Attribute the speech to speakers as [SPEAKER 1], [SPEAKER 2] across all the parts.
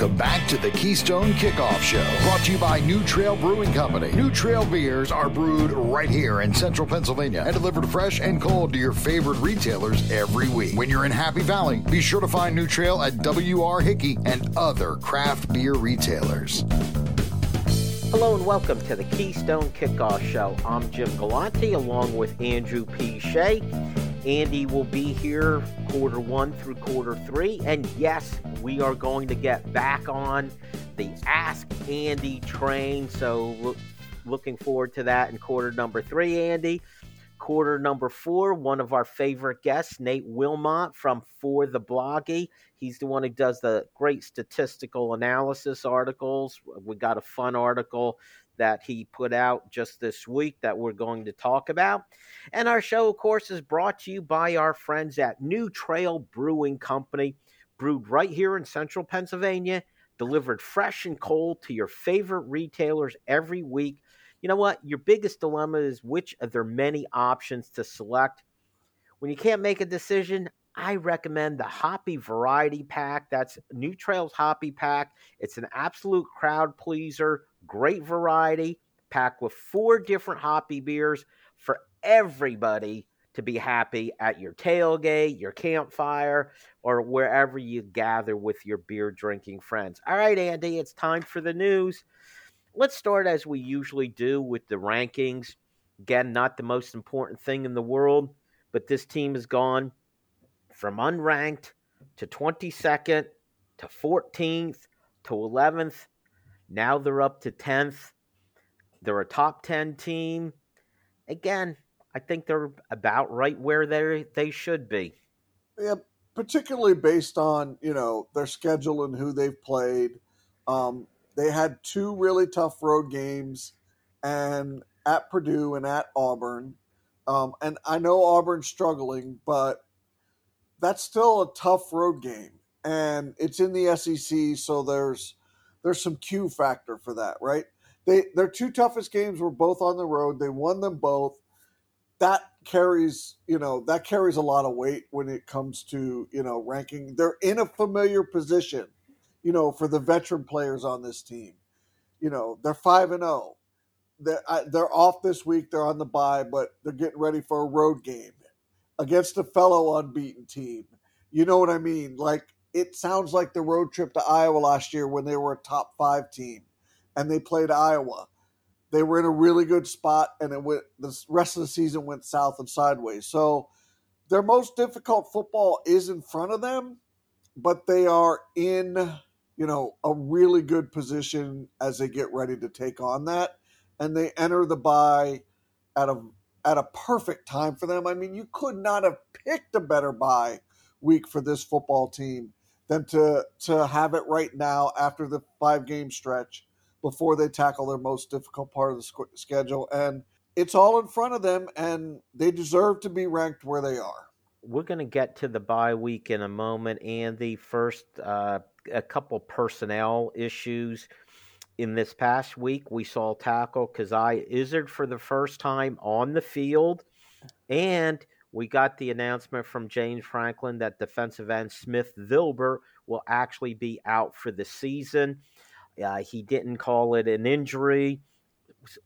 [SPEAKER 1] Welcome back to the Keystone Kickoff Show, brought to you by New Trail Brewing Company. New Trail beers are brewed right here in central Pennsylvania and delivered fresh and cold to your favorite retailers every week. When you're in Happy Valley, be sure to find New Trail at W.R. Hickey and other craft beer retailers.
[SPEAKER 2] Hello and welcome to the Keystone Kickoff Show. I'm Jim Galante along with Andrew P. Shea. Andy will be here quarter one through quarter three. And yes, we are going to get back on the Ask Andy train. So look, looking forward to that in quarter number three, Andy. Quarter number four, one of our favorite guests, Nate Wilmot from For the Bloggy. He's the one who does the great statistical analysis articles. We got a fun article that he put out just this week that we're going to talk about. And our show, of course, is brought to you by our friends at New Trail Brewing Company, brewed right here in central Pennsylvania, delivered fresh and cold to your favorite retailers every week. You know what? Your biggest dilemma is which of their many options to select. When you can't make a decision, I recommend the Hoppy Variety Pack. That's New Trail's Hoppy Pack. It's an absolute crowd pleaser great variety, packed with four different hoppy beers for everybody to be happy at your tailgate, your campfire, or wherever you gather with your beer drinking friends. All right, Andy, it's time for the news. Let's start as we usually do with the rankings. Again, not the most important thing in the world, but this team is gone from unranked to 22nd to 14th to 11th now they're up to 10th. They're a top 10 team. Again, I think they're about right where they they should be.
[SPEAKER 3] Yeah, particularly based on, you know, their schedule and who they've played. Um, they had two really tough road games and at Purdue and at Auburn. Um, and I know Auburn's struggling, but that's still a tough road game. And it's in the SEC, so there's there's some Q factor for that, right? They their two toughest games were both on the road. They won them both. That carries, you know, that carries a lot of weight when it comes to, you know, ranking. They're in a familiar position, you know, for the veteran players on this team. You know, they're 5 and 0. They're, they're off this week. They're on the bye, but they're getting ready for a road game against a fellow unbeaten team. You know what I mean? Like it sounds like the road trip to Iowa last year when they were a top five team and they played Iowa. They were in a really good spot, and it went. The rest of the season went south and sideways. So their most difficult football is in front of them, but they are in you know a really good position as they get ready to take on that, and they enter the bye at a at a perfect time for them. I mean, you could not have picked a better bye week for this football team than to to have it right now after the five game stretch before they tackle their most difficult part of the schedule. And it's all in front of them and they deserve to be ranked where they are.
[SPEAKER 2] We're going to get to the bye week in a moment and the first uh, a couple personnel issues in this past week we saw tackle Coziahr Izzard for the first time on the field and we got the announcement from James Franklin that defensive end Smith Vilbert will actually be out for the season. Uh, he didn't call it an injury.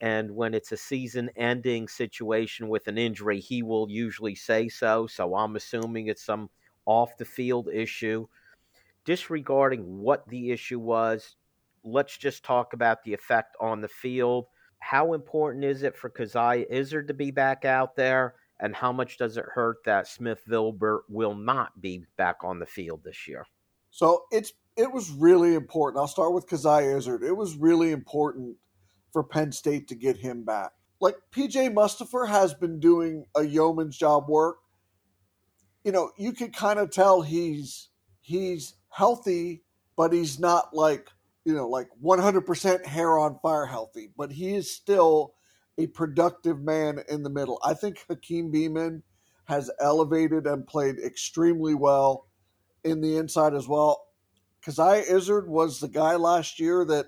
[SPEAKER 2] And when it's a season ending situation with an injury, he will usually say so. So I'm assuming it's some off the field issue. Disregarding what the issue was, let's just talk about the effect on the field. How important is it for Coziahr Izzard to be back out there? and how much does it hurt that Smith Vilbert will not be back on the field this year?
[SPEAKER 3] So it's it was really important. I'll start with Coziahr Izzard. It was really important for Penn State to get him back. Like PJ Mustipher has been doing a yeoman's job work. You know, you can kind of tell he's he's healthy, but he's not like you know like 100% hair on fire healthy. But he is still a productive man in the middle. I think Hakeem Beamon has elevated and played extremely well in the inside as well. Coziahr Izzard was the guy last year that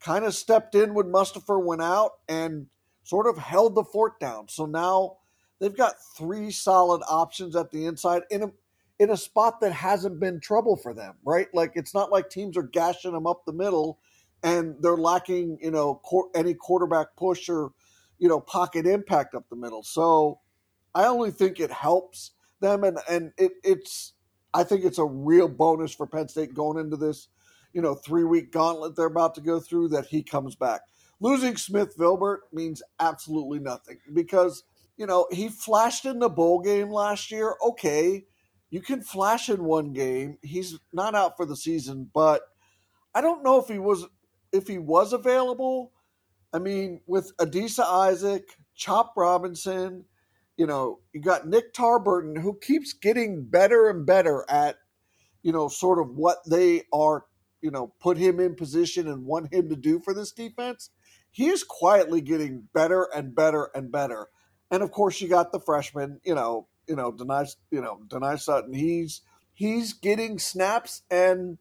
[SPEAKER 3] kind of stepped in when Mustipher went out and sort of held the fort down. So now they've got three solid options at the inside in a in a spot that hasn't been trouble for them, right? Like it's not like teams are gashing them up the middle and they're lacking, you know, any quarterback push or, you know, pocket impact up the middle. So I only think it helps them and and it, it's I think it's a real bonus for Penn State going into this, you know, three week gauntlet they're about to go through that he comes back. Losing Smith Vilbert means absolutely nothing because, you know, he flashed in the bowl game last year. Okay, you can flash in one game. He's not out for the season, but I don't know if he was if he was available. I mean, with Adisa Isaac, Chop Robinson, you know, you got Nick Tarburton who keeps getting better and better at, you know, sort of what they are, you know, put him in position and want him to do for this defense. He is quietly getting better and better and better. And of course, you got the freshman, you know, you know, Dani, you know, Dani Sutton. He's he's getting snaps and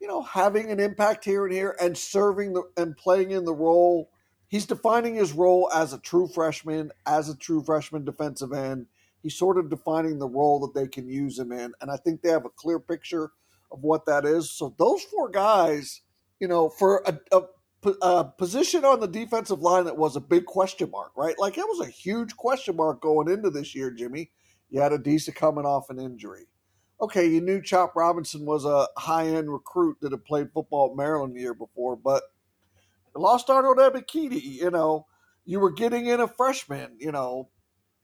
[SPEAKER 3] you know having an impact here and here and serving the and playing in the role he's defining his role as a true freshman, as a true freshman defensive end. He's sort of defining the role that they can use him in. And I think they have a clear picture of what that is. So those four guys, you know, for a, a position on the defensive line that was a big question mark, right? Like it was a huge question mark going into this year, Jimmy. You had Adisa coming off an injury. Okay, you knew Chop Robinson was a high end recruit that had played football at Maryland the year before, but lost Arnold Ebiketie, you know, you were getting in a freshman, you know,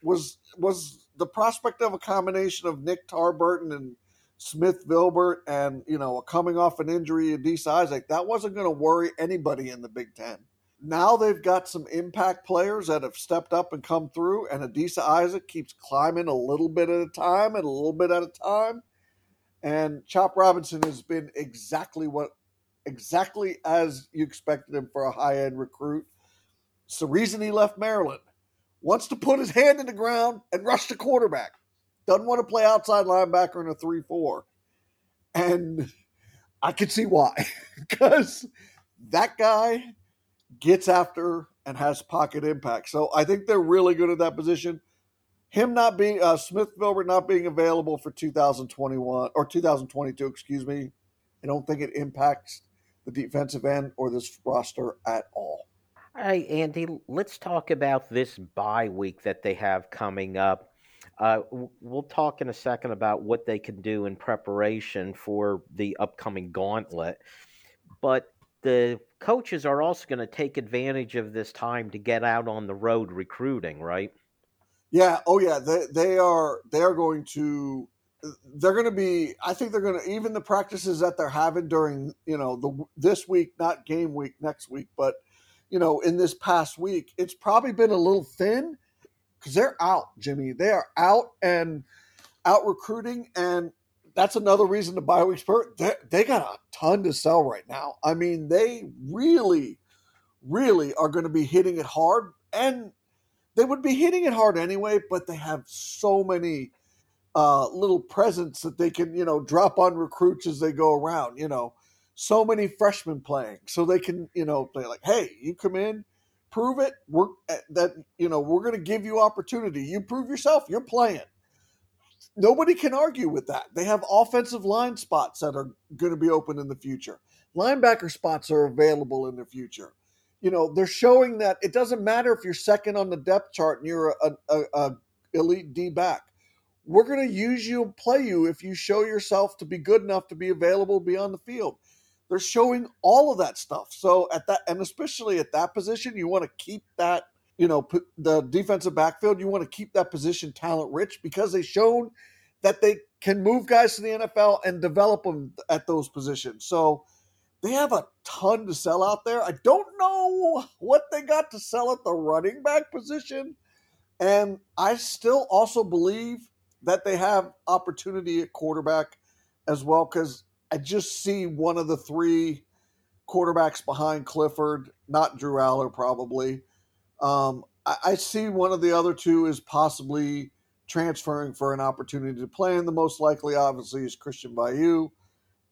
[SPEAKER 3] was was the prospect of a combination of Nick Tarburton and Smith Vilbert and, you know, a coming off an injury Adisa Isaac, that wasn't going to worry anybody in the Big Ten. Now they've got some impact players that have stepped up and come through, and Adisa Isaac keeps climbing a little bit at a time and a little bit at a time. And Chop Robinson has been exactly what exactly as you expected him for a high end recruit. It's the reason he left Maryland. Wants to put his hand in the ground and rush the quarterback. Doesn't want to play outside linebacker in a 3 4. And I can see why. because that guy gets after and has pocket impact. So I think they're really good at that position. Him not being uh, Smith Vilbert not being available for 2021 or 2022, excuse me, I don't think it impacts the defensive end or this roster at all.
[SPEAKER 2] Hey, Andy, let's talk about this bye week that they have coming up. Uh, we'll talk in a second about what they can do in preparation for the upcoming gauntlet. But the coaches are also going to take advantage of this time to get out on the road recruiting, right?
[SPEAKER 3] Yeah. Oh, yeah. They they are they are going to they're going to be i think they're going to even the practices that they're having during you know the this week not game week next week but you know in this past week it's probably been a little thin because they're out jimmy they are out and out recruiting and that's another reason to buy week spurt they, they got a ton to sell right now i mean they really really are going to be hitting it hard and they would be hitting it hard anyway but they have so many uh, little presents that they can, you know, drop on recruits as they go around. You know, so many freshmen playing, so they can, you know, play like, hey, you come in, prove it. We're eh, that, you know, we're going to give you opportunity. You prove yourself. You're playing. Nobody can argue with that. They have offensive line spots that are going to be open in the future. Linebacker spots are available in the future. You know, they're showing that it doesn't matter if you're second on the depth chart and you're a, a, a elite D back we're going to use you and play you if you show yourself to be good enough to be available beyond the field. They're showing all of that stuff. So at that, and especially at that position, you want to keep that, you know, the defensive backfield. You want to keep that position talent rich because they've shown that they can move guys to the NFL and develop them at those positions. So they have a ton to sell out there. I don't know what they got to sell at the running back position. And I still also believe that they have opportunity at quarterback as well because I just see one of the three quarterbacks behind Clifford, not Drew Allar, probably. Um, I, I, see one of the other two is possibly transferring for an opportunity to play, and the most likely, obviously, is Christian Veilleux.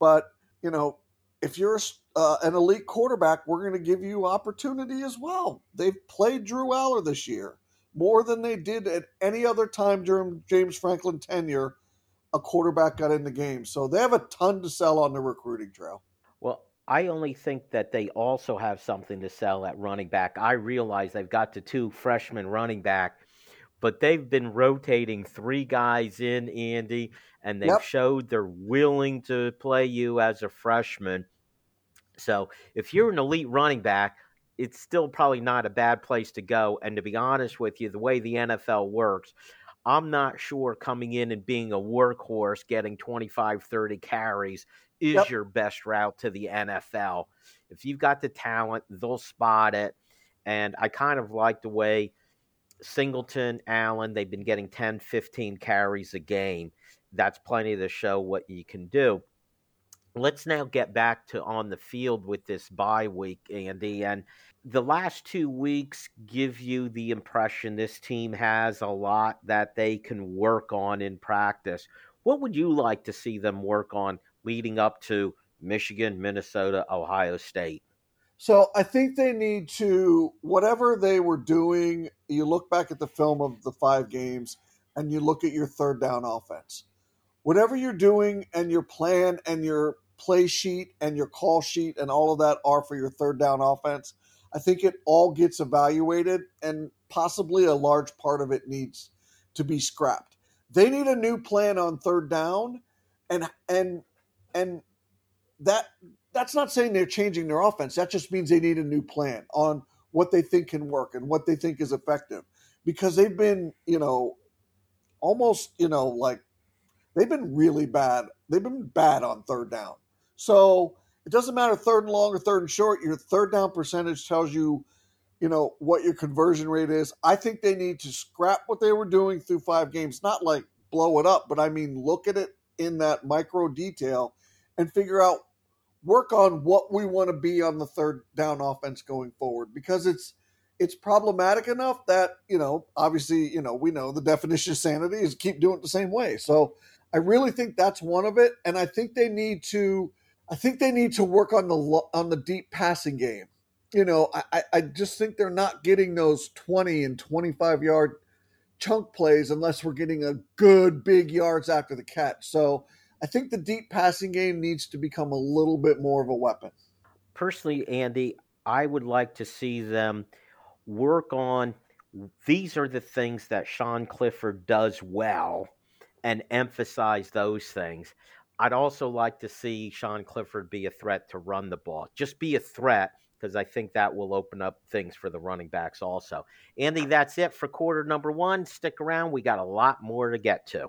[SPEAKER 3] But you know, if you're uh, an elite quarterback, we're going to give you opportunity as well. They've played Drew Allar this year more than they did at any other time during James Franklin tenure a quarterback got in the game. So they have a ton to sell on the recruiting trail.
[SPEAKER 2] I only think that they also have something to sell at running back. I realize they've got the two freshman running back, but they've been rotating three guys in, Andy, and they've yep. showed they're willing to play you as a freshman. So if you're an elite running back, it's still probably not a bad place to go. And to be honest with you, the way the NFL works, I'm not sure coming in and being a workhorse, getting 25, 30 carries is yep. your best route to the NFL. If you've got the talent, they'll spot it. And I kind of like the way Singleton, Allen, they've been getting 10, 15 carries a game. That's plenty to show what you can do let's now get back to on the field with this bye week, Andy. And the last two weeks give you the impression this team has a lot that they can work on in practice. What would you like to see them work on leading up to Michigan, Minnesota, Ohio State?
[SPEAKER 3] So I think they need to, whatever they were doing, you look back at the film of the five games and you look at your third down offense. Whatever you're doing and your plan and your play sheet and your call sheet and all of that are for your third down offense. I think it all gets evaluated and possibly a large part of it needs to be scrapped. They need a new plan on third down and and and that that's not saying they're changing their offense. That just means they need a new plan on what they think can work and what they think is effective because they've been, you know, almost, you know, like they've been really bad. They've been bad on third down. So it doesn't matter third and long or third and short. Your third down percentage tells you, you know, what your conversion rate is. I think they need to scrap what they were doing through five games, not like blow it up, but I mean look at it in that micro detail and figure out work on what we want to be on the third down offense going forward because it's it's problematic enough that you know obviously you know we know the definition of sanity is keep doing it the same way so i really think that's one of it and i think they need to I think they need to work on the on the deep passing game. You know, I, I just think they're not getting those 20 and 25 yard chunk plays unless we're getting a good big yards after the catch. So I think the deep passing game needs to become a little bit more of a weapon.
[SPEAKER 2] Personally, Andy, I would like to see them work on these are the things that Sean Clifford does well and emphasize those things. I'd also like to see Sean Clifford be a threat to run the ball. Just be a threat because I think that will open up things for the running backs also. Andy, that's it for quarter number one. Stick around. We got a lot more to get to.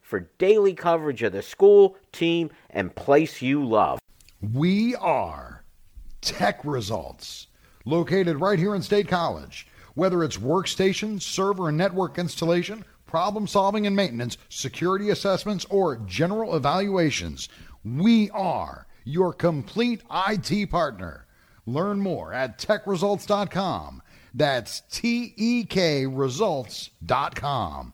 [SPEAKER 2] for daily coverage of the school, team, and place you love.
[SPEAKER 1] We are Tek Results, located right here in State College. Whether it's workstation, server, and network installation, problem solving and maintenance, security assessments, or general evaluations, we are your complete IT partner. Learn more at tekresults.com. That's T E K results.com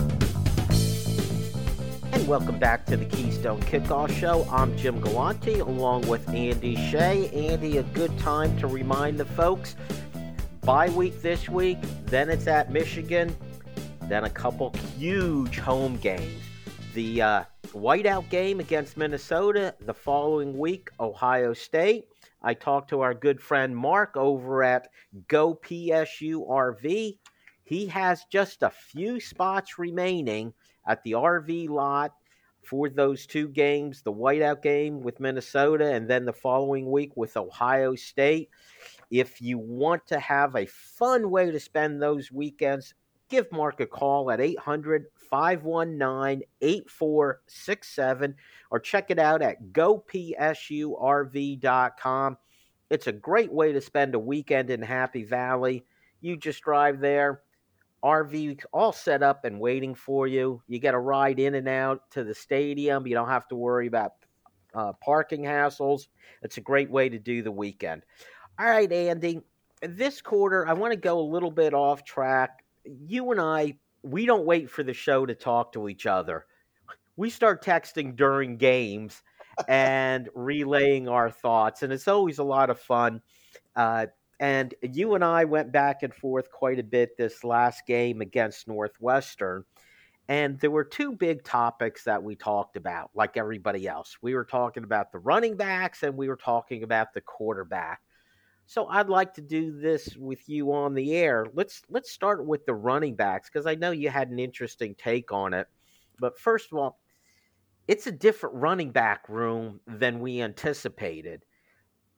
[SPEAKER 2] And welcome back to the Keystone Kickoff Show. I'm Jim Galante along with Andy Shea. Andy, a good time to remind the folks bye week this week, then it's at Michigan, then a couple huge home games. The uh, whiteout game against Minnesota, the following week, Ohio State. I talked to our good friend Mark over at Go PSU He has just a few spots remaining at the RV lot for those two games the whiteout game with Minnesota and then the following week with Ohio State. If you want to have a fun way to spend those weekends, give Mark a call at 800 519 8467 or check it out at gopsurv.com. It's a great way to spend a weekend in Happy Valley. You just drive there, RV all set up and waiting for you. You get a ride in and out to the stadium. You don't have to worry about uh, parking hassles. It's a great way to do the weekend. All right, Andy. This quarter, I want to go a little bit off track. You and I, we don't wait for the show to talk to each other. We start texting during games and relaying our thoughts, and it's always a lot of fun. Uh, and you and I went back and forth quite a bit this last game against Northwestern. And there were two big topics that we talked about, like everybody else. We were talking about the running backs and we were talking about the quarterback. So I'd like to do this with you on the air. Let's let's start with the running backs because I know you had an interesting take on it. But first of all, it's a different running back room than we anticipated.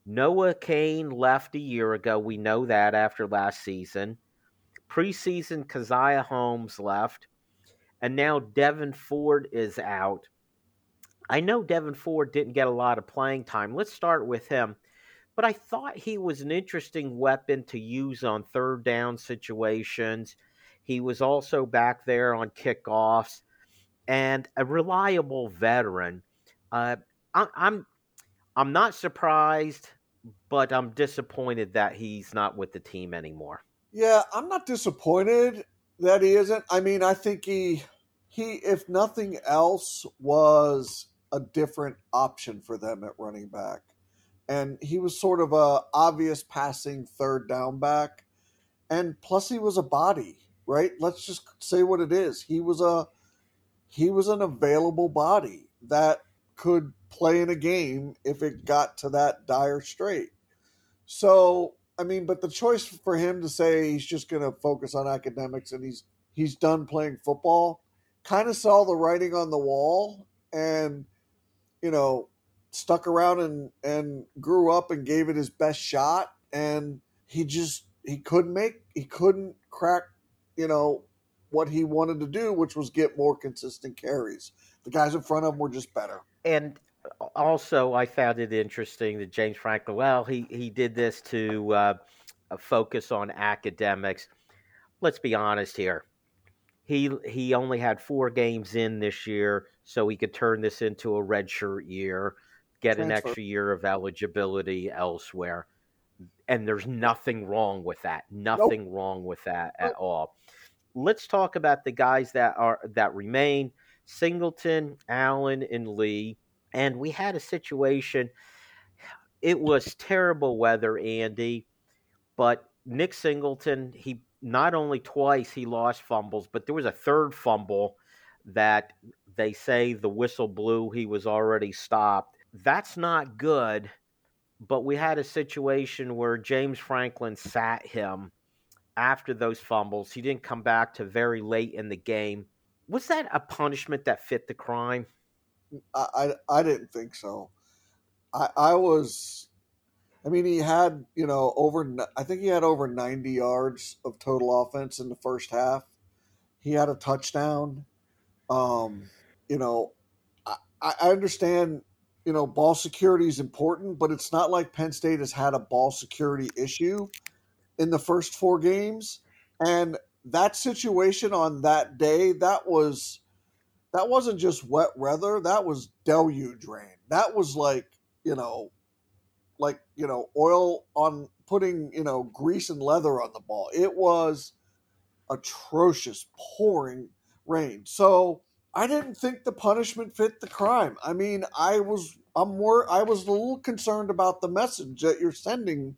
[SPEAKER 2] Noah Cain left a year ago. We know that after last season. Preseason Caziah Holmes left. And now Devyn Ford is out. I know Devyn Ford didn't get a lot of playing time. Let's start with him but I thought he was an interesting weapon to use on third down situations. He was also back there on kickoffs and a reliable veteran. Uh, I'm I'm not surprised, but I'm disappointed that he's not with the team anymore.
[SPEAKER 3] Yeah, I'm not disappointed that he isn't. I mean, I think he he if nothing else was a different option for them at running back and he was sort of a obvious passing third down back and plus he was a body right let's just say what it is he was a he was an available body that could play in a game if it got to that dire strait. So i mean but the choice for him to say he's just going to focus on academics and he's he's done playing football kind of saw the writing on the wall and you know stuck around and and grew up and gave it his best shot. And he just he couldn't make he couldn't crack you know what he wanted to do which was get more consistent carries. The guys in front of him were just better.
[SPEAKER 2] And also i found it interesting that james franklin well he he did this to uh, focus on academics let's be honest here he he only had four games in this year so he could turn this into a redshirt year get Transfer. an extra year of eligibility elsewhere. And there's nothing wrong with that. Nothing nope. wrong with that nope. at all. Let's talk about the guys that are that remain. Singleton, Allen, and Lee. And we had a situation. It was terrible weather, Andy, but Nick Singleton, he not only twice he lost fumbles, but there was a third fumble that they say the whistle blew. He was already stopped that's not good. But we had a situation where James Franklin sat him after those fumbles. He didn't come back to very late in the game. Was that a punishment that fit the crime?
[SPEAKER 3] I, I, I didn't think so. I, I was, I mean, he had, you know, over, I think he had over 90 yards of total offense in the first half. He had a touchdown. Um, you know, I, I understand you know, ball security is important, but it's not like Penn State has had a ball security issue in the first four games. And that situation on that day, that was that wasn't just wet weather, that was deluge rain. That was like, you know, like, you know, oil on putting, you know, grease and leather on the ball. It was atrocious pouring rain. So I didn't think the punishment fit the crime. I mean, I was I'm more I was a little concerned about the message that you're sending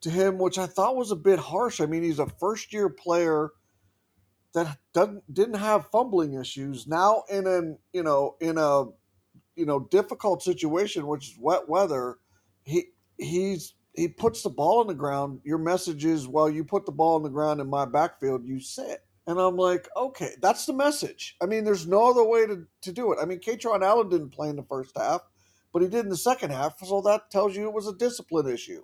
[SPEAKER 3] to him, which I thought was a bit harsh. I mean, he's a first year player that doesn't didn't have fumbling issues. Now in an you know in a you know difficult situation, which is wet weather, he he's he puts the ball on the ground. Your message is, well, you put the ball on the ground in my backfield, you sit. And I'm like, okay, that's the message. I mean, there's no other way to, to do it. I mean, Kaytron Allen didn't play in the first half, but he did in the second half, so that tells you it was a discipline issue.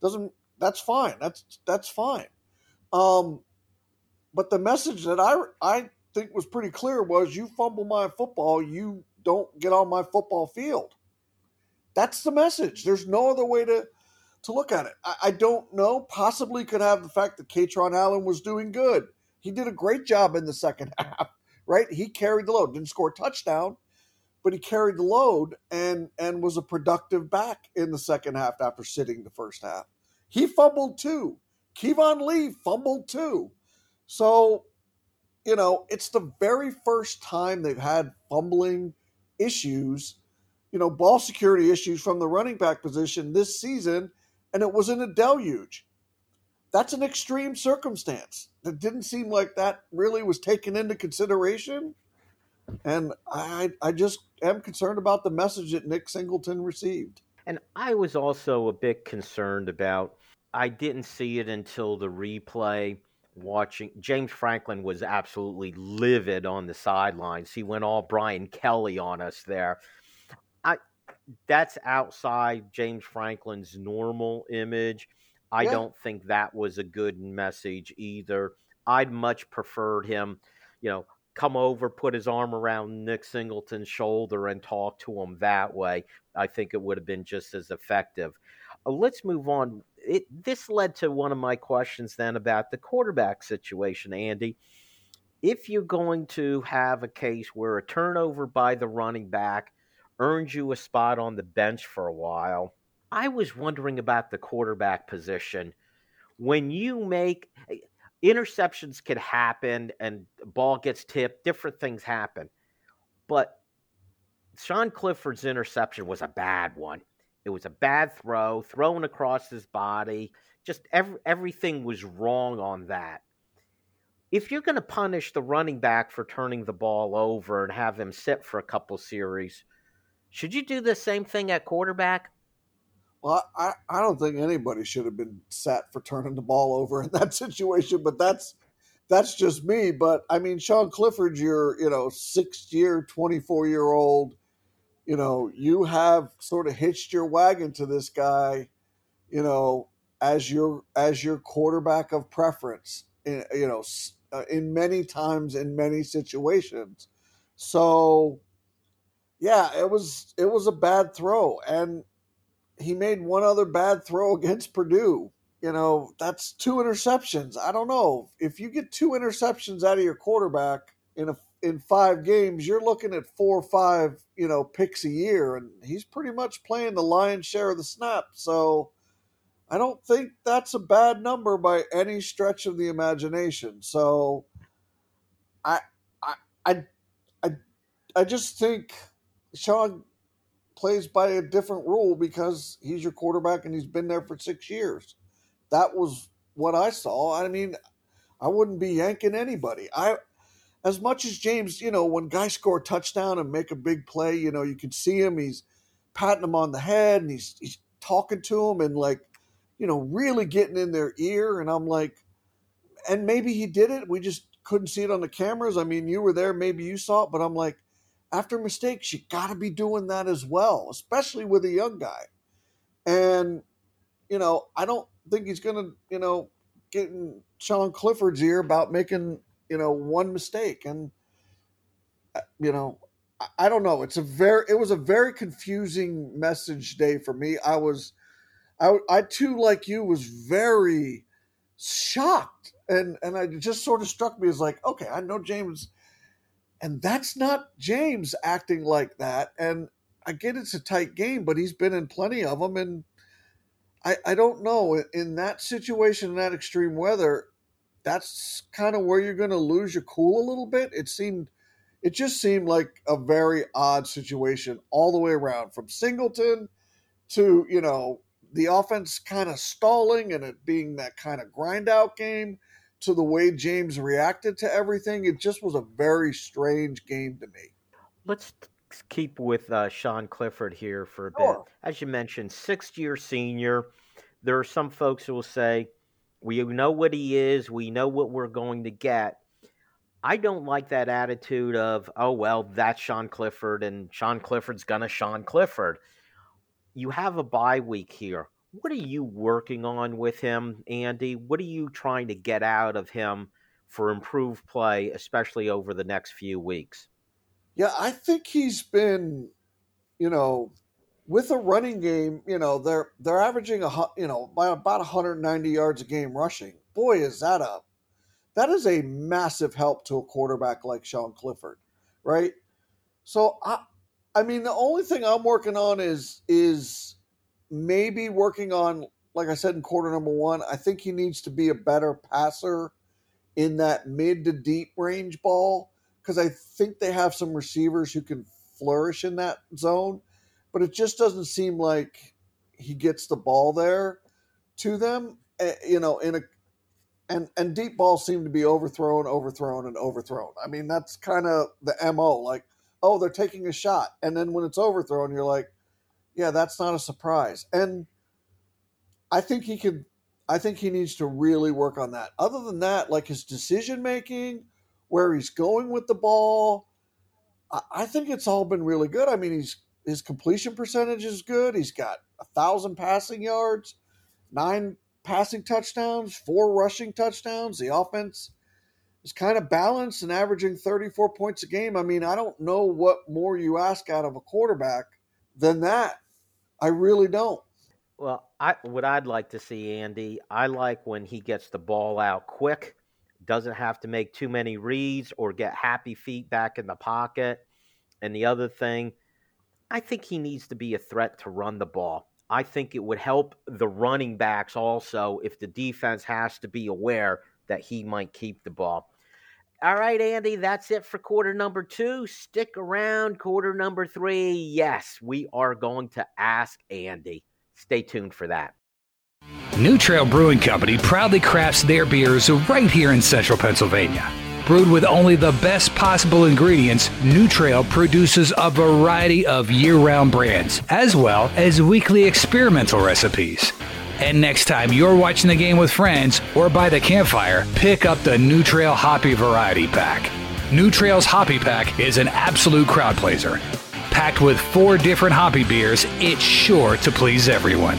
[SPEAKER 3] Doesn't that's fine. That's that's fine. Um, but the message that I I think was pretty clear was you fumble my football, you don't get on my football field. That's the message. There's no other way to to look at it. I, I don't know. Possibly could have the fact that Kaytron Allen was doing good. He did a great job in the second half, right? He carried the load. Didn't score a touchdown, but he carried the load and and was a productive back in the second half after sitting the first half. He fumbled too. Keyvone Lee fumbled too. So, you know, it's the very first time they've had fumbling issues, you know, ball security issues from the running back position this season, and it was in a deluge. That's an extreme circumstance. That didn't seem like that really was taken into consideration. And I, I just am concerned about the message that Nick Singleton received.
[SPEAKER 2] And I was also a bit concerned about, I didn't see it until the replay. Watching James Franklin was absolutely livid on the sidelines. He went all Brian Kelly on us there. I that's outside James Franklin's normal image. I yeah. don't think that was a good message either. I'd much preferred him, you know, come over, put his arm around Nick Singleton's shoulder, and talk to him that way. I think it would have been just as effective. Uh, let's move on. It, this led to one of my questions then about the quarterback situation, Andy. If you're going to have a case where a turnover by the running back earns you a spot on the bench for a while, I was wondering about the quarterback position. When you make interceptions can happen and ball gets tipped, different things happen. But Sean Clifford's interception was a bad one. It was a bad throw, thrown across his body. Just every, everything was wrong on that. If you're going to punish the running back for turning the ball over and have him sit for a couple series, should you do the same thing at quarterback?
[SPEAKER 3] Well, I, I don't think anybody should have been sat for turning the ball over in that situation, but that's that's just me. But I mean, Sean Clifford, you're you know six year, twenty four year old. You know, you have sort of hitched your wagon to this guy. You know, as your as your quarterback of preference. In, you know, uh, in many times in many situations. So, yeah, it was it was a bad throw, and he made one other bad throw against Purdue. You know, that's two interceptions. I don't know. If you get two interceptions out of your quarterback in a in five games, you're looking at four or five, you know, picks a year, and he's pretty much playing the lion's share of the snap. So I don't think that's a bad number by any stretch of the imagination. So I I I I, I just think Sean plays by a different rule because he's your quarterback and he's been there for six years. That was what I saw. I mean, I wouldn't be yanking anybody. I, as much as James, you know, when guys score a touchdown and make a big play, you know, you can see him. He's patting him on the head and he's he's talking to him and like, you know, really getting in their ear. And I'm like, and maybe he did it. We just couldn't see it on the cameras. I mean, you were there, maybe you saw it, but I'm like, after mistakes, you got to be doing that as well, especially with a young guy. And, you know, I don't think he's to, you know, get in Sean Clifford's ear about making, you know, one mistake. And, uh, you know, I don't know. It's a very, it was a very confusing message day for me. I was, I, I too, like you, was very shocked. And and I just sort of struck me as like, okay, I know James and that's not James acting like that. And I get it's a tight game, but he's been in plenty of them and I, I don't know in that situation in that extreme weather that's kind of where you're going to lose your cool a little bit it seemed it just seemed like a very odd situation all the way around from singleton to you know the offense kind of stalling and it being that kind of grind out game to the way James reacted to everything. It just was a very strange game to me.
[SPEAKER 2] Let's keep with uh, Sean Clifford here for a bit. As you mentioned, sixth year senior. There are some folks who will say, We know what he is, we know what we're going to get. I don't like that attitude of, oh, well, that's Sean Clifford and Sean Clifford's going to Sean Clifford you have a bye week here. What are you working on with him, Andy? What are you trying to get out of him for improved play, especially over the next few weeks?
[SPEAKER 3] Yeah, I think he's been, you know, with a running game, you know, they're they're averaging a you know by about 190 yards a game rushing. Boy, is that a that is a massive help to a quarterback like Sean Clifford, right? So I I mean, the only thing I'm working on is is maybe working on, like I said in quarter number one. I think he needs to be a better passer in that mid to deep range ball because I think they have some receivers who can flourish in that zone, but it just doesn't seem like he gets the ball there to them. Eh, you know, in a and and deep balls seem to be overthrown, overthrown, and overthrown. I mean, that's kind of the mo. Like oh, they're taking a shot. And then when it's overthrown, you're like, yeah, that's not a surprise. And I think he could, I think he needs to really work on that. Other than that, like his decision making, where he's going with the ball, I, I think it's all been really good. I mean, he's, his completion percentage is good. He's got a thousand passing yards, nine passing touchdowns, four rushing touchdowns. The offense is kind of balanced and averaging 34 points a game. I mean, I don't know what more you ask out of a quarterback than that. I really don't.
[SPEAKER 2] Well, I what I'd like to see Andy, I like when he gets the ball out quick, doesn't have to make too many reads or get happy feet back in the pocket. And the other thing, I think he needs to be a threat to run the ball. I think it would help the running backs also if the defense has to be aware that he might keep the ball. All right, Andy, that's it for quarter number two. Stick around, quarter number three. Yes, we are going to ask Andy. Stay tuned for that.
[SPEAKER 4] New Trail Brewing Company proudly crafts their beers right here in central Pennsylvania. Brewed with only the best possible ingredients, New Trail produces a variety of year round brands, as well as weekly experimental recipes. And next time you're watching the game with friends or by the campfire, pick up the New Trail Hoppy Variety Pack. New Trail's Hoppy Pack is an absolute crowd pleaser. Packed with four different hoppy beers, it's sure to please everyone.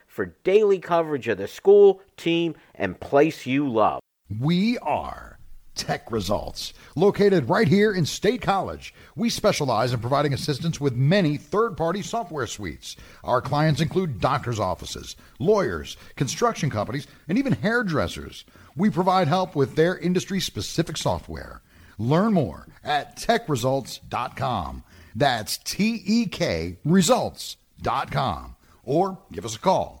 [SPEAKER 2] for daily coverage of the school, team, and place you love.
[SPEAKER 1] We are Tek Results, located right here in State College. We specialize in providing assistance with many third party software suites. Our clients include doctors' offices, lawyers, construction companies, and even hairdressers. We provide help with their industry specific software. Learn more at tekresults.com. That's T E K results.com. Or give us a call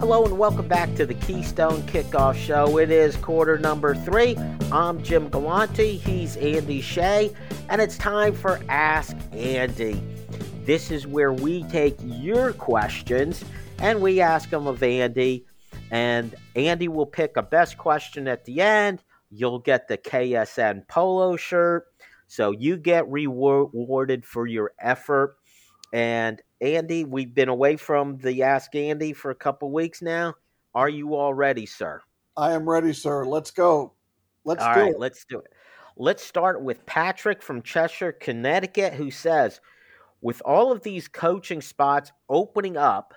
[SPEAKER 2] Hello and welcome back to the Keystone Kickoff Show. It is quarter number three. I'm Jim Galante. He's Andy Shea. And it's time for Ask Andy. This is where we take your questions and we ask them of Andy. And Andy will pick a best question at the end. You'll get the KSN polo shirt. So you get rewarded for your effort. And Andy, we've been away from the Ask Andy for a couple weeks now. Are you all ready, sir?
[SPEAKER 3] I am ready, sir. Let's go. Let's
[SPEAKER 2] all
[SPEAKER 3] do
[SPEAKER 2] right,
[SPEAKER 3] it.
[SPEAKER 2] let's do it. Let's start with Patrick from Cheshire, Connecticut, who says, with all of these coaching spots opening up,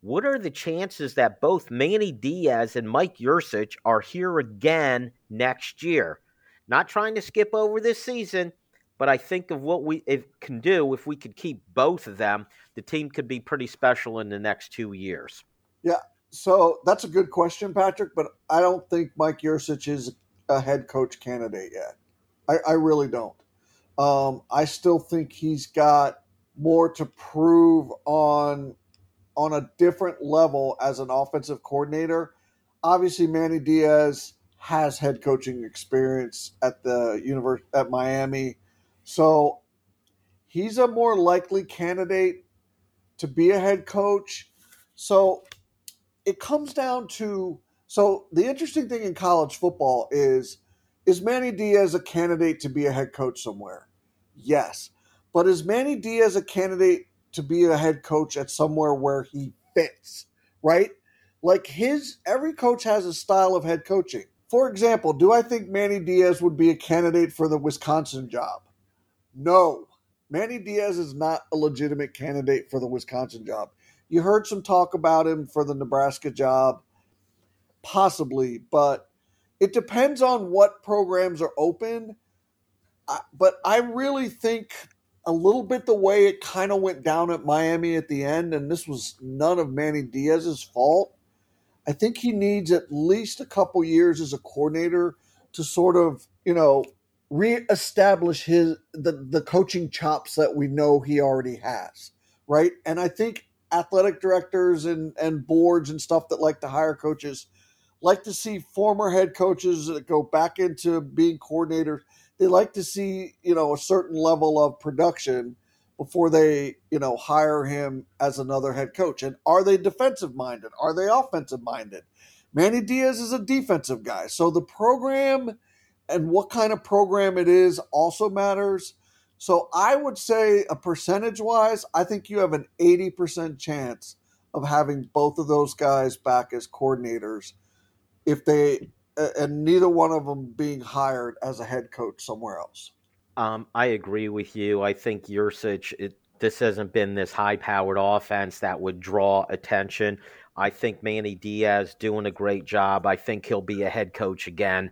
[SPEAKER 2] what are the chances that both Manny Diaz and Mike Yurcich are here again next year? Not trying to skip over this season, but I think of what we can do if we could keep both of them. The team could be pretty special in the next two years.
[SPEAKER 3] Yeah, so that's a good question, Patrick. But I don't think Mike Yurcich is a head coach candidate yet. I, I really don't. Um, I still think he's got more to prove on on a different level as an offensive coordinator. Obviously, Manny Diaz has head coaching experience at the university at Miami so he's a more likely candidate to be a head coach. So it comes down to so the interesting thing in college football is is Manny Diaz a candidate to be a head coach somewhere? Yes. But is Manny Diaz a candidate to be a head coach at somewhere where he fits? Right? Like his every coach has a style of head coaching. For example, do I think Manny Diaz would be a candidate for the Wisconsin job? No, Manny Diaz is not a legitimate candidate for the Wisconsin job. You heard some talk about him for the Nebraska job, possibly, but it depends on what programs are open. But I really think a little bit the way it kind of went down at Miami at the end, and this was none of Manny Diaz's fault. I think he needs at least a couple years as a coordinator to sort of, you know, reestablish his the the coaching chops that we know he already has, right? And I think athletic directors and and boards and stuff that like to hire coaches like to see former head coaches that go back into being coordinators. They like to see, you know, a certain level of production before they, you know, hire him as another head coach. And are they defensive minded? Are they offensive minded? Manny Diaz is a defensive guy. So the program and what kind of program it is also matters. So I would say, a percentage wise, I think you have an 80% chance of having both of those guys back as coordinators if they, and neither one of them being hired as a head coach somewhere else.
[SPEAKER 2] Um, I agree with you. I think Yurcich, it, this hasn't been this high powered offense that would draw attention. I think Manny Diaz doing a great job. I think he'll be a head coach again.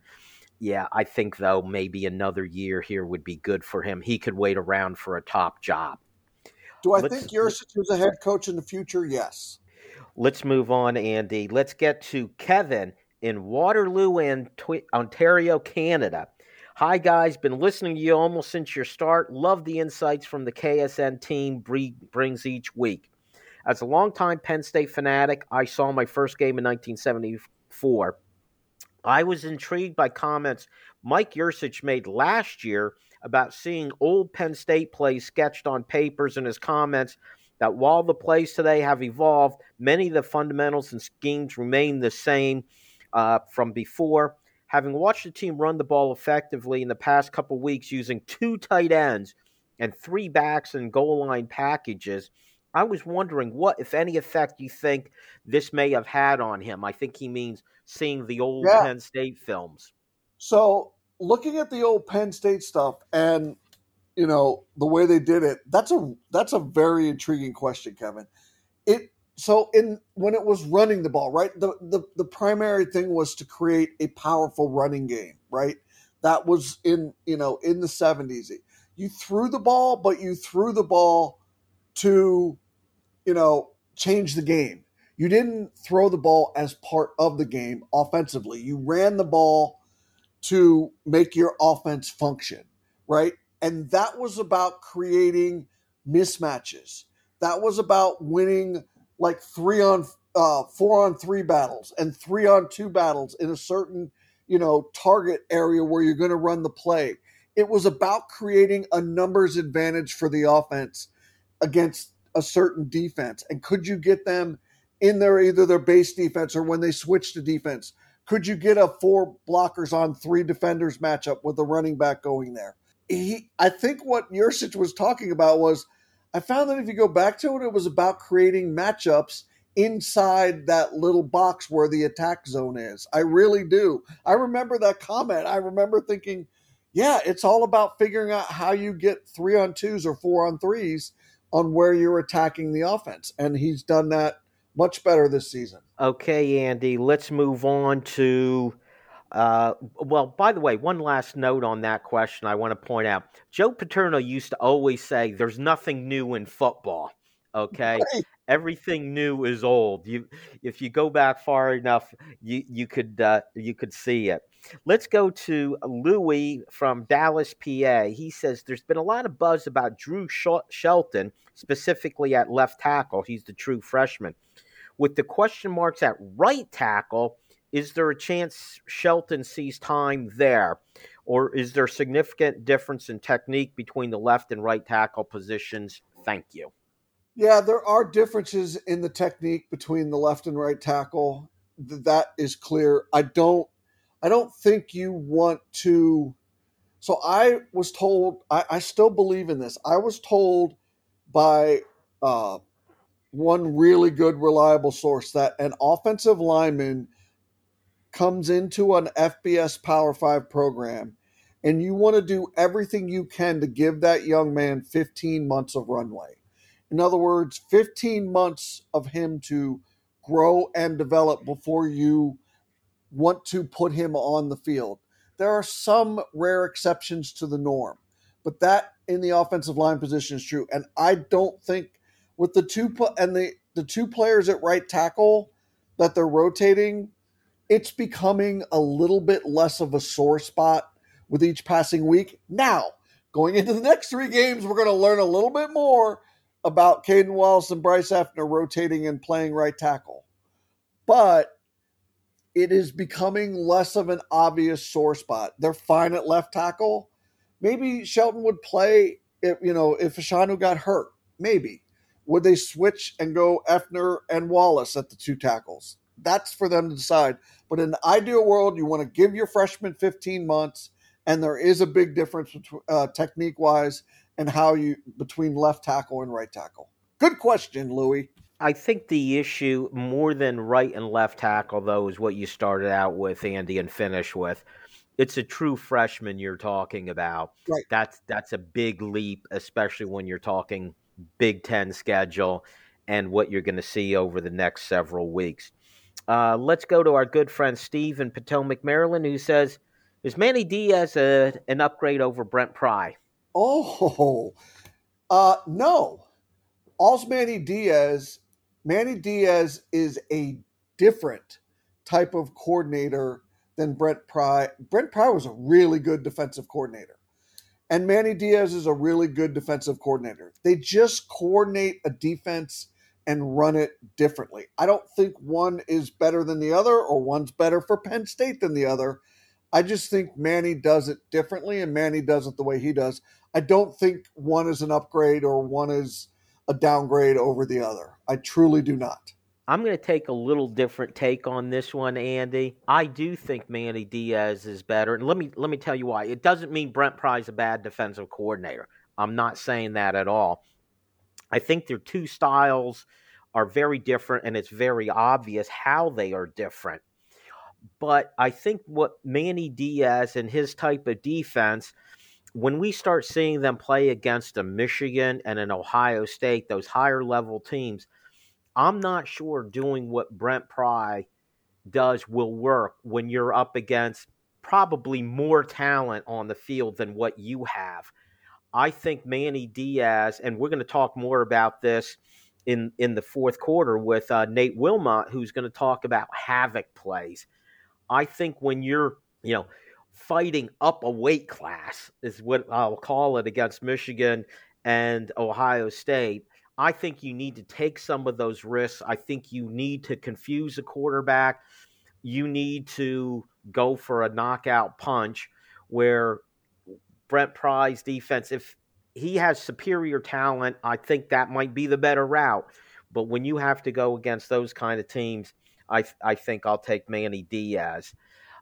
[SPEAKER 2] Yeah, I think though maybe another year here would be good for him. He could wait around for a top job.
[SPEAKER 3] Do I let's, think Yurcich is a head coach in the future? Yes.
[SPEAKER 2] Let's move on, Andy. Let's get to Kevin in Waterloo and Ontario, Canada. Hi, guys. Been listening to you almost since your start. Love the insights from the KSN team brings each week. As a longtime Penn State fanatic, I saw my first game in 1974 I was intrigued by comments Mike Yurcich made last year about seeing old Penn State plays sketched on papers and his comments that while the plays today have evolved, many of the fundamentals and schemes remain the same uh, from before. Having watched the team run the ball effectively in the past couple weeks using two tight ends and three backs and goal line packages, I was wondering what, if any, effect you think this may have had on him. I think he means seeing the old yeah. Penn State films.
[SPEAKER 3] So, looking at the old Penn State stuff and you know the way they did it, that's a that's a very intriguing question, Kevin. It so in when it was running the ball, right? The the the primary thing was to create a powerful running game, right? That was in you know in the seventies. You threw the ball, but you threw the ball to, you know, change the game. You didn't throw the ball as part of the game offensively. You ran the ball to make your offense function, right? And that was about creating mismatches. That was about winning like three on uh, four on three battles and three on two battles in a certain you know target area where you're going to run the play. It was about creating a numbers advantage for the offense against a certain defense. And could you get them in their either their base defense or when they switch to defense? Could you get a four blockers on three defenders matchup with the running back going there? He, I think what Yurcich was talking about was I found that if you go back to it, it was about creating matchups inside that little box where the attack zone is. I really do. I remember that comment. I remember thinking, yeah, it's all about figuring out how you get three on twos or four on threes on where you're attacking the offense. And he's done that much better this season.
[SPEAKER 2] Okay, Andy, let's move on to. Uh, well, by the way, one last note on that question I want to point out. Joe Paterno used to always say, There's nothing new in football. Okay. Right everything new is old. You, if you go back far enough, you you could uh, you could see it. Let's go to Louis from Dallas, PA. He says there's been a lot of buzz about Drew Shelton, specifically at left tackle. He's the true freshman. With the question marks at right tackle, is there a chance Shelton sees time there? Or is there significant difference in technique between the left and right tackle positions? Thank you.
[SPEAKER 3] Yeah, there are differences in the technique between the left and right tackle. That is clear. I don't I don't think you want to so I was told I, I still believe in this. I was told by uh, one really good reliable source that an offensive lineman comes into an FBS Power 5 program and you want to do everything you can to give that young man 15 months of runway in other words, 15 months of him to grow and develop before you want to put him on the field. There are some rare exceptions to the norm, but that in the offensive line position is true. And I don't think with the two and the the two players at right tackle that they're rotating, it's becoming a little bit less of a sore spot with each passing week. Now, going into the next three games, we're going to learn a little bit more about Caden Wallace and Bryce Effner rotating and playing right tackle. But it is becoming less of an obvious sore spot. They're fine at left tackle. Maybe Shelton would play if you know if Fashanu got hurt. Maybe would they switch and go Effner and Wallace at the two tackles? That's for them to decide. But in the ideal world, you want to give your freshman 15 months, and there is a big difference uh, technique wise and how you between left tackle and right tackle? Good question, Louis.
[SPEAKER 2] I think the issue more than right and left tackle, though, is what you started out with, Andy, and finish with. It's a true freshman you're talking about.
[SPEAKER 3] Right.
[SPEAKER 2] That's that's a big leap, especially when you're talking Big Ten schedule and what you're going to see over the next several weeks. Uh, let's go to our good friend Steve in Potomac, Maryland, who says, "Is Manny Diaz a, an upgrade over Brent Pry?"
[SPEAKER 3] Oh, uh, no. All's Manny Diaz, Manny Diaz is a different type of coordinator than Brent Pry. Brent Pry was a really good defensive coordinator. And Manny Diaz is a really good defensive coordinator. They just coordinate a defense and run it differently. I don't think one is better than the other or one's better for Penn State than the other. I just think Manny does it differently and Manny does it the way he does. I don't think one is an upgrade or one is a downgrade over the other. I truly do not.
[SPEAKER 2] I'm going to take a little different take on this one, Andy. I do think Manny Diaz is better, and let me let me tell you why. It doesn't mean Brent Pry's a bad defensive coordinator. I'm not saying that at all. I think their two styles are very different, and it's very obvious how they are different. But I think what Manny Diaz and his type of defense – when we start seeing them play against a Michigan and an Ohio State, those higher level teams, I'm not sure doing what Brent Pry does will work when you're up against probably more talent on the field than what you have. I think Manny Diaz, and we're going to talk more about this in in the fourth quarter with uh, Nate Wilmot, who's going to talk about havoc plays. I think when you're, you know, fighting up a weight class is what I'll call it against Michigan and Ohio State. I think you need to take some of those risks. I think you need to confuse a quarterback. You need to go for a knockout punch where Brent Pry's defense, if he has superior talent, I think that might be the better route. But when you have to go against those kind of teams, I I think I'll take Manny Diaz.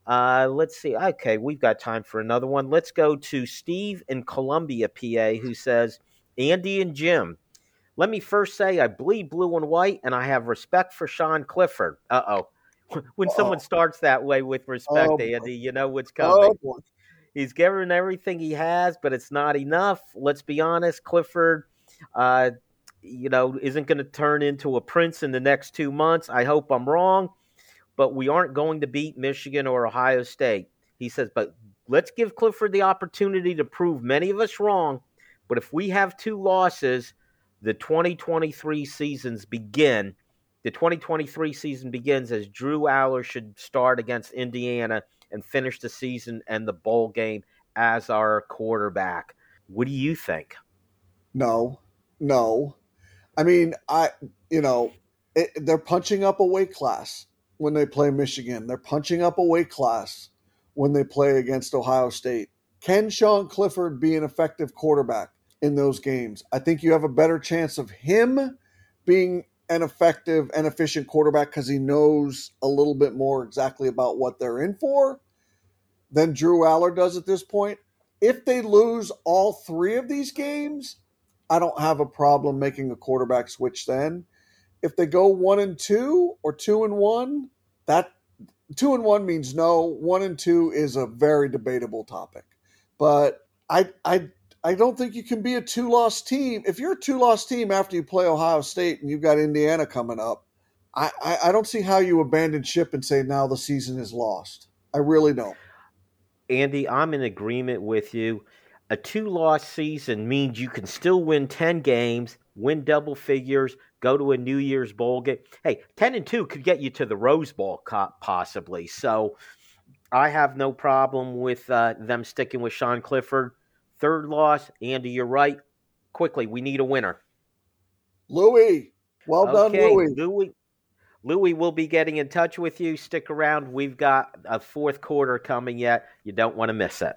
[SPEAKER 2] Uh, let's see. Okay, we've got time for another one. Let's go to Steve in Columbia, PA, who says, Andy and Jim, let me first say I bleed blue and white, and I have respect for Sean Clifford. Uh oh. When Uh-oh. someone starts that way with respect, oh, Andy, you know what's coming. Oh, He's given everything he has, but it's not enough. Let's be honest. Clifford, uh, you know, isn't going to turn into a prince in the next two months. I hope I'm wrong, but we aren't going to beat Michigan or Ohio State. He says, but let's give Clifford the opportunity to prove many of us wrong. But if we have two losses, the 2023 seasons begin. The 2023 season begins as Drew Allar should start against Indiana and finish the season and the bowl game as our quarterback. What do you think?
[SPEAKER 3] No, no. I mean, I you know it, they're punching up a weight class when they play Michigan. They're punching up a weight class when they play against Ohio State. Can Sean Clifford be an effective quarterback in those games? I think you have a better chance of him being an effective and efficient quarterback because he knows a little bit more exactly about what they're in for than Drew Allar does at this point. If they lose all three of these games, I don't have a problem making a quarterback switch then. If they go one and two or two and one, that two and one means no. One and two is a very debatable topic. But I I I don't think you can be a two loss team. If you're a two loss team after you play Ohio State and you've got Indiana coming up, I, I, I don't see how you abandon ship and say now the season is lost. I really don't.
[SPEAKER 2] Andy, I'm in agreement with you a two loss season means you can still win 10 games, win double figures, go to a New Year's Bowl game. Hey, 10 and 2 could get you to the Rose Bowl possibly. So I have no problem with uh, them sticking with Sean Clifford. Third loss, Andy, you're right. Quickly, we need a winner.
[SPEAKER 3] Louis. Well done, Louis.
[SPEAKER 2] Louis. Louis will be getting in touch with you. Stick around. We've got a fourth quarter coming yet. You don't want to miss it.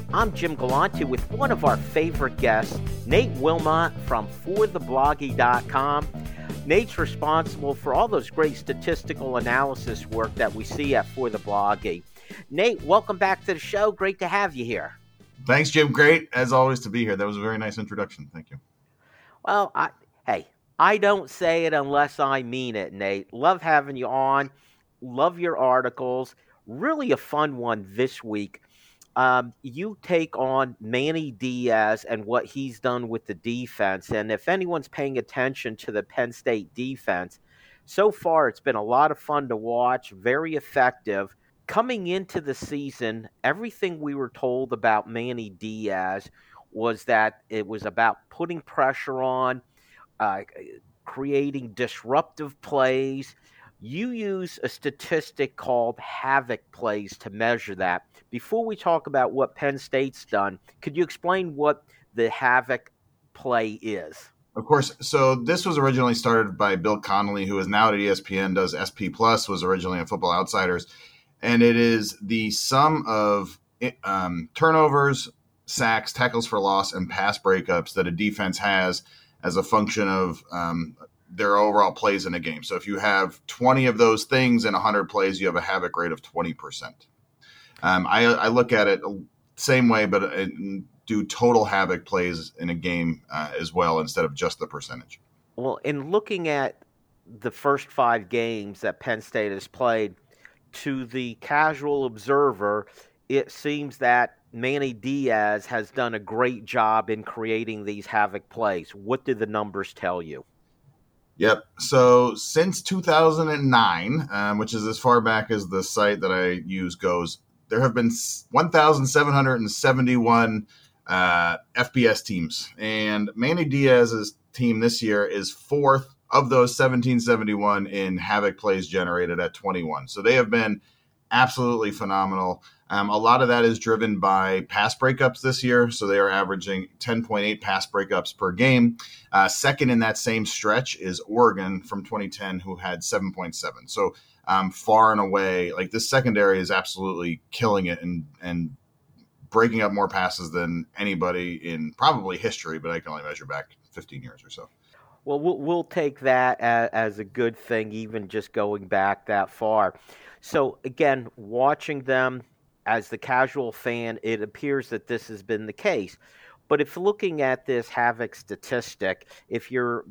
[SPEAKER 2] I'm Jim Galante with one of our favorite guests, Nate Wilmot from ForTheBloggy.com. Nate's responsible for all those great statistical analysis work that we see at For the Bloggy. Nate, welcome back to the show. Great to have you here.
[SPEAKER 5] Thanks, Jim. Great as always to be here. That was a very nice introduction. Thank you.
[SPEAKER 2] Well, I, hey, I don't say it unless I mean it, Nate. Love having you on. Love your articles. Really a fun one this week um, you take on Manny Diaz and what he's done with the defense. And if anyone's paying attention to the Penn State defense, so far it's been a lot of fun to watch, very effective. Coming into the season, everything we were told about Manny Diaz was that it was about putting pressure on, uh, creating disruptive plays, you use a statistic called havoc plays to measure that. Before we talk about what Penn State's done, could you explain what the havoc play is?
[SPEAKER 5] Of course. So this was originally started by Bill Connelly, who is now at ESPN, does SP Plus, was originally at Football Outsiders, and it is the sum of um, turnovers, sacks, tackles for loss, and pass breakups that a defense has as a function of um, their overall plays in a game. So if you have 20 of those things in 100 plays, you have a havoc rate of 20%. Um, I, I, look at it same way, but uh, do total havoc plays in a game uh, as well instead of just the percentage.
[SPEAKER 2] Well, in looking at the first five games that Penn State has played, to the casual observer, it seems that Manny Diaz has done a great job in creating these havoc plays. What do the numbers tell you?
[SPEAKER 5] Yep. So since 2009, um, which is as far back as the site that I use goes, there have been 1,771 uh, FBS teams, and Manny Diaz's team this year is fourth of those 1771 in havoc plays generated at 21. So they have been absolutely phenomenal. Um, a lot of that is driven by pass breakups this year. So they are averaging 10.8 pass breakups per game. Uh, second in that same stretch is Oregon from 2010, who had 7.7. So um, far and away, like this secondary is absolutely killing it and, and breaking up more passes than anybody in probably history, but I can only measure back 15 years or so.
[SPEAKER 2] Well, we'll, we'll take that as, as a good thing, even just going back that far. So, again, watching them as the casual fan, it appears that this has been the case. But if looking at this havoc statistic, if you're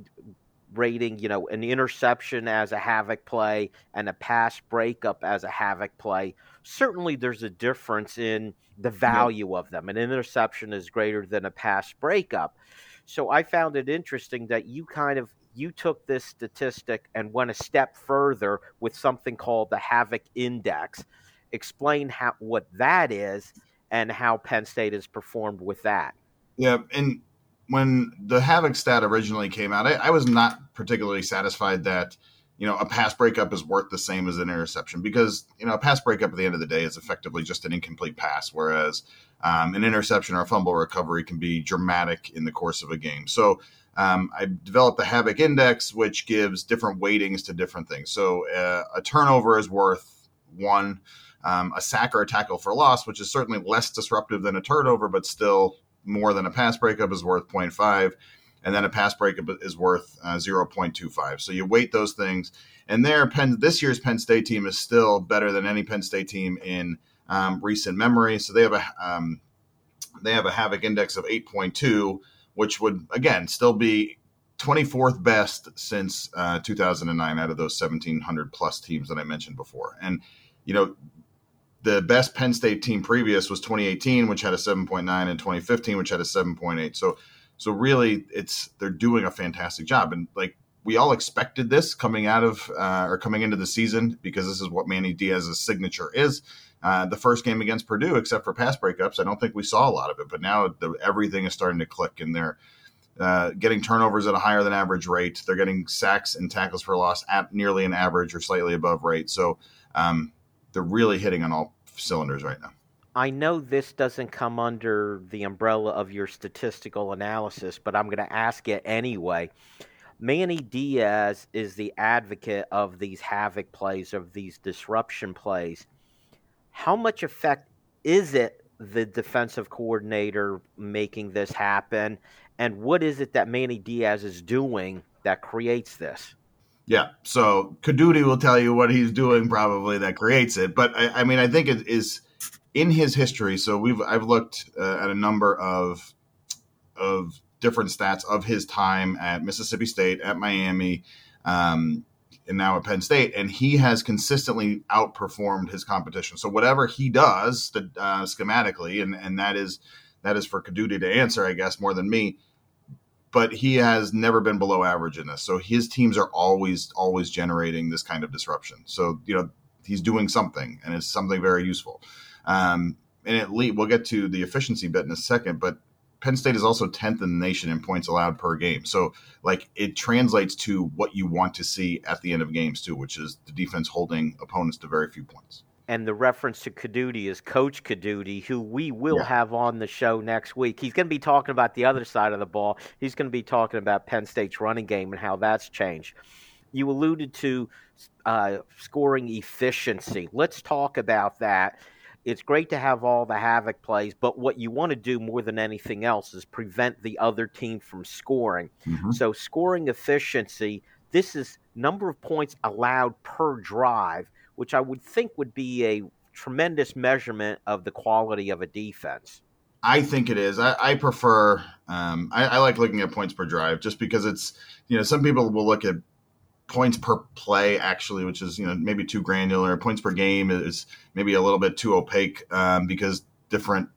[SPEAKER 2] rating, you know, an interception as a havoc play and a pass breakup as a havoc play, certainly there's a difference in the value of them. An interception is greater than a pass breakup. So I found it interesting that you kind of you took this statistic and went a step further with something called the havoc index explain how what that is and how Penn State has performed with that.
[SPEAKER 5] Yeah, and when the Havoc stat originally came out, I, I, was not particularly satisfied that you know a pass breakup is worth the same as an interception because you know a pass breakup at the end of the day is effectively just an incomplete pass, whereas um, an interception or a fumble recovery can be dramatic in the course of a game. So. Um, I developed the Havoc Index, which gives different weightings to different things. So uh, a turnover is worth one um, a sack or a tackle for loss, which is certainly less disruptive than a turnover, but still more than a pass breakup is worth 0.5 and then a pass breakup is worth uh, 0.25 so you weight those things. And there penn this year's penn state team is still better than any penn state team in um, recent memory. So they have a um, they have a havoc index of 8.2 which would again still be 24th best since uh, 2009 out of those 1700 plus teams that i mentioned before. And you know the best Penn State team previous was 2018, which had a 7.9, and 2015, which had a 7.8. So, so really, it's they're doing a fantastic job, and like we all expected this coming out of uh, or coming into the season because this is what Manny Diaz's signature is. Uh, the first game against Purdue, except for pass breakups, I don't think we saw a lot of it, but now the, everything is starting to click, and they're uh, getting turnovers at a higher than average rate. They're getting sacks and tackles for loss at nearly an average or slightly above rate. So um, they're really hitting on all cylinders right now.
[SPEAKER 2] I know this doesn't come under the umbrella of your statistical analysis, but I'm going to ask it anyway. Manny Diaz is the advocate of these havoc plays, of these disruption plays. How much effect is it the defensive coordinator making this happen? And what is it that Manny Diaz is doing that creates this?
[SPEAKER 5] Yeah, so Codutti will tell you what he's doing probably that creates it. But I, I mean, I think it is in his history. So we've I've looked uh, at a number of of different stats of his time at Mississippi State, at Miami, um, and now at Penn State, and he has consistently outperformed his competition. So whatever he does uh, schematically, and and that is that is for Codutti to answer, I guess, more than me. But he has never been below average in this. So his teams are always always generating this kind of disruption. So you know he's doing something, and it's something very useful. Um, and least we'll get to the efficiency bit in a second, but Penn State is also 10th in the nation in points allowed per game. So, like, it translates to what you want to see at the end of games, too, which is the defense holding opponents to very few points.
[SPEAKER 2] And the reference to Codutti is Coach Codutti, who we will yeah. have on the show next week. He's going to be talking about the other side of the ball. He's going to be talking about Penn State's running game and how that's changed. You alluded to uh, scoring efficiency. Let's talk about that it's great to have all the havoc plays, but what you want to do more than anything else is prevent the other team from scoring. Mm-hmm. So, scoring efficiency, this is number of points allowed per drive, which I would think would be a tremendous measurement of the quality of a defense.
[SPEAKER 5] I think it is. I, I prefer. Um, I, I, like looking at points per drive just because it's. You know, some people will look at points per play actually, which is you know maybe too granular. Points per game is maybe a little bit too opaque um, because different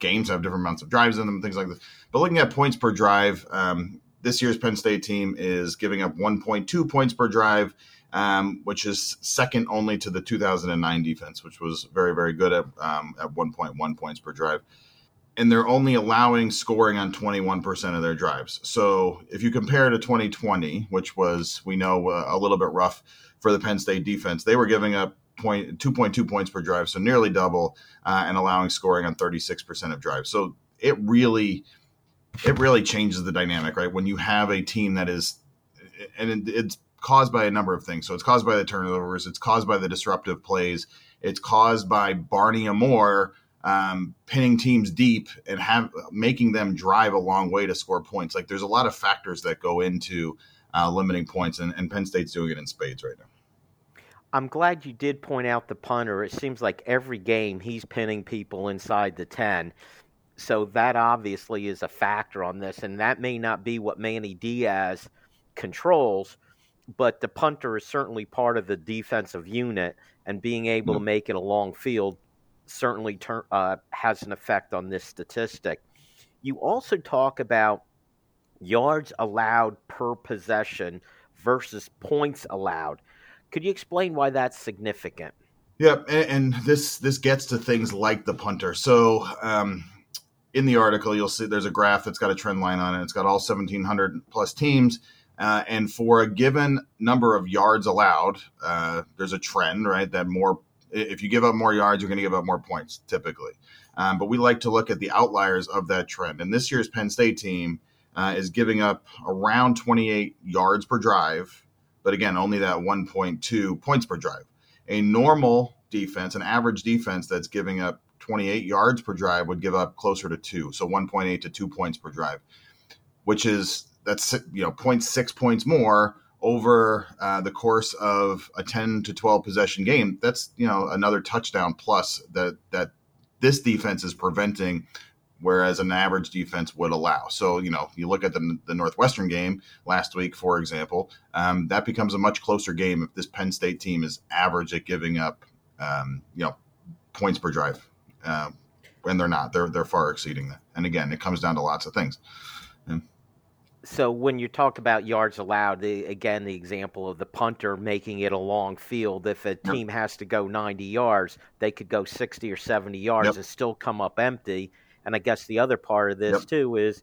[SPEAKER 5] games have different amounts of drives in them, things like this. But looking at points per drive, um, this year's Penn State team is giving up 1.2 points per drive, um, which is second only to the 2009 defense, which was very very good at um, at 1.1 points per drive and they're only allowing scoring on 21% of their drives. So if you compare to 2020, which was, we know, uh, a little bit rough for the Penn State defense, they were giving up point, 2.2 points per drive, so nearly double, uh, and allowing scoring on 36% of drives. So it really, it really changes the dynamic, right? When you have a team that is, and it's caused by a number of things. So it's caused by the turnovers, it's caused by the disruptive plays, it's caused by Barney Amor um, pinning teams deep and have making them drive a long way to score points. Like there's a lot of factors that go into uh, limiting points, and, and Penn State's doing it in spades right now.
[SPEAKER 2] I'm glad you did point out the punter. It seems like every game he's pinning people inside the 10. So that obviously is a factor on this, and that may not be what Manny Diaz controls, but the punter is certainly part of the defensive unit, and being able to make it a long field certainly ter- uh, has an effect on this statistic. You also talk about yards allowed per possession versus points allowed. Could you explain why that's significant?
[SPEAKER 5] Yep, and, and this this gets to things like the punter. So um, in the article, you'll see there's a graph that's got a trend line on it. It's got all 1,700 plus teams. Uh, and for a given number of yards allowed, uh, there's a trend, right? That more if you give up more yards, you're going to give up more points typically. Um, but we like to look at the outliers of that trend. And this year's Penn State team uh, is giving up around 28 yards per drive, but again, only that 1.2 points per drive. A normal defense, an average defense that's giving up 28 yards per drive would give up closer to two, so 1.8 to two points per drive, which is that's you know 0.6 points more over uh, the course of a 10 to 12 possession game that's you know another touchdown plus that that this defense is preventing whereas an average defense would allow. So you know you look at the, the northwestern game last week for example um, that becomes a much closer game if this penn state team is average at giving up um, you know points per drive uh, and they're not they're they're far exceeding that. And again it comes down to lots of things
[SPEAKER 2] so when you talk about yards allowed, the, again, the example of the punter making it a long field, if a team yep. has to go 90 yards, they could go 60 or 70 yards yep. and still come up empty. And I guess the other part of this yep. too is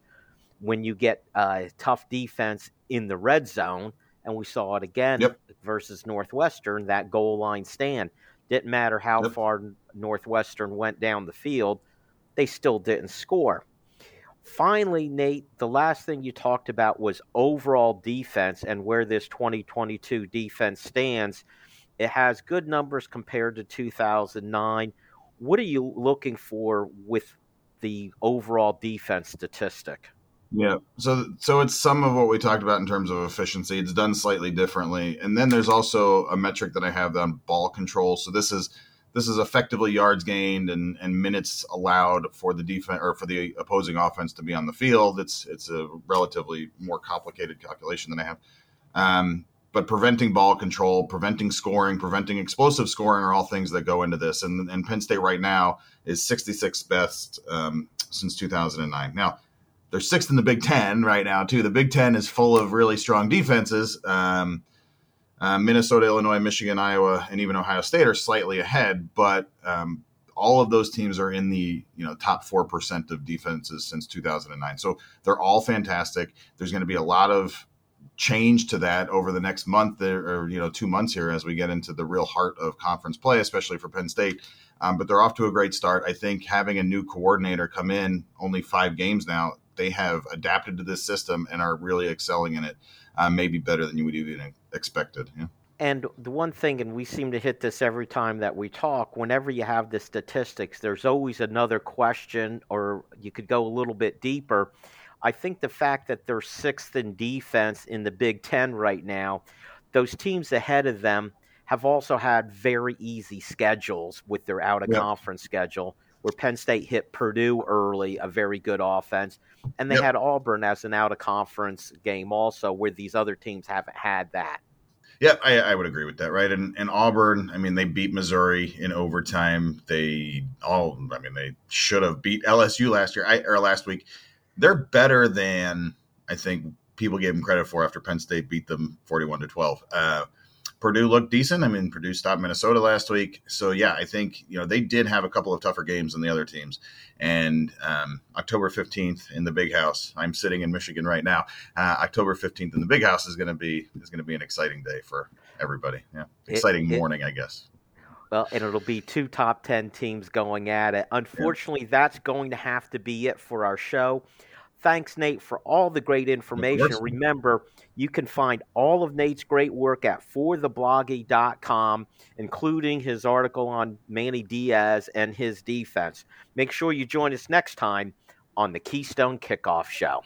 [SPEAKER 2] when you get a tough defense in the red zone, and we saw it again versus Northwestern, that goal line stand. Didn't matter how far Northwestern went down the field, they still didn't score. Finally, Nate, the last thing you talked about was overall defense and where this 2022 defense stands. It has good numbers compared to 2009. What are you looking for with the overall defense statistic?
[SPEAKER 5] Yeah. So so it's some of what we talked about in terms of efficiency. It's done slightly differently. And then there's also a metric that I have on ball control. So this is this is effectively yards gained and, and minutes allowed for the defense or for the opposing offense to be on the field. It's it's a relatively more complicated calculation than I have. Um, but preventing ball control, preventing scoring, preventing explosive scoring are all things that go into this. And, and Penn State right now is 66th best um, since 2009. Now, they're sixth in the Big Ten right now, too. The Big Ten is full of really strong defenses. Um, uh, Minnesota, Illinois, Michigan, Iowa, and even Ohio State are slightly ahead, but um, all of those teams are in the you know top four percent of defenses since 2009. So they're all fantastic. There's going to be a lot of change to that over the next month or you know two months here as we get into the real heart of conference play, especially for Penn State. Um, but they're off to a great start. I think having a new coordinator come in, only five games now, they have adapted to this system and are really excelling in it. Uh, maybe better than you would even expected. Yeah.
[SPEAKER 2] And the one thing, and we seem to hit this every time that we talk, whenever you have the statistics, there's always another question, or you could go a little bit deeper. I think the fact that they're sixth in defense in the Big Ten right now, those teams ahead of them have also had very easy schedules with their out of conference yep. schedule, where Penn State hit Purdue early, a very good offense, and they
[SPEAKER 5] Yep.
[SPEAKER 2] had Auburn as an out of conference game also, where these other teams haven't had that.
[SPEAKER 5] Yeah, I, I would agree with that, right? And, and Auburn, I mean, they beat Missouri in overtime. They all, I mean, they should have beat LSU last year I, or last week. They're better than I think people gave them credit for after Penn State beat them forty-one to twelve. Uh, Purdue looked decent. I mean, Purdue stopped Minnesota last week, so yeah, I think you know they did have a couple of tougher games than the other teams. And um, October fifteenth in the Big House, I'm sitting in Michigan right now. Uh, October fifteenth in the Big House is going to be is going to be an exciting day for everybody. Yeah, exciting
[SPEAKER 2] it-
[SPEAKER 5] morning, I guess.
[SPEAKER 2] Well, and it'll be two top 10 teams going at it. Unfortunately, that's going to have to be it for our show. Thanks, Nate, for all the great information. Remember, you can find all of Nate's great work at forthebloggy.com, including his article on Manny Diaz and his defense. Make sure you join us next time on the Keystone Kickoff Show.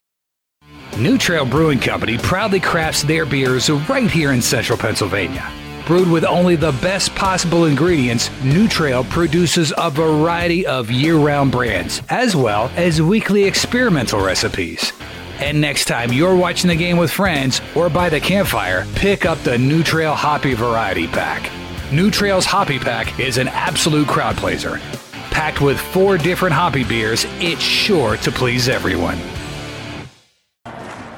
[SPEAKER 4] New Trail Brewing Company proudly crafts their beers right here in central Pennsylvania. Brewed with only the best possible ingredients, New Trail produces a variety of year round brands, as well as weekly experimental recipes. And next time you're watching the game with friends or by the campfire, pick up the New Trail Hoppy Variety Pack. New Trail's Hoppy Pack is an absolute crowd pleaser. Packed with four different hoppy beers, it's sure to please everyone.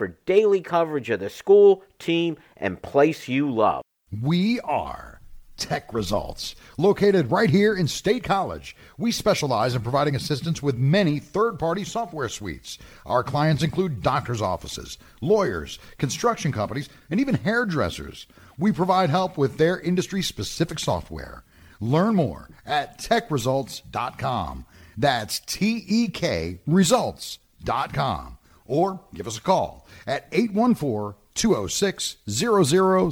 [SPEAKER 2] for daily coverage of the school, team, and place you love.
[SPEAKER 1] We are Tek Results, located right here in State College. We specialize in providing assistance with many third party software suites. Our clients include doctors' offices, lawyers, construction companies, and even hairdressers. We provide help with their industry specific software. Learn more at tekresults.com. That's T E K results.com. Or give us a call at 814 206 0000.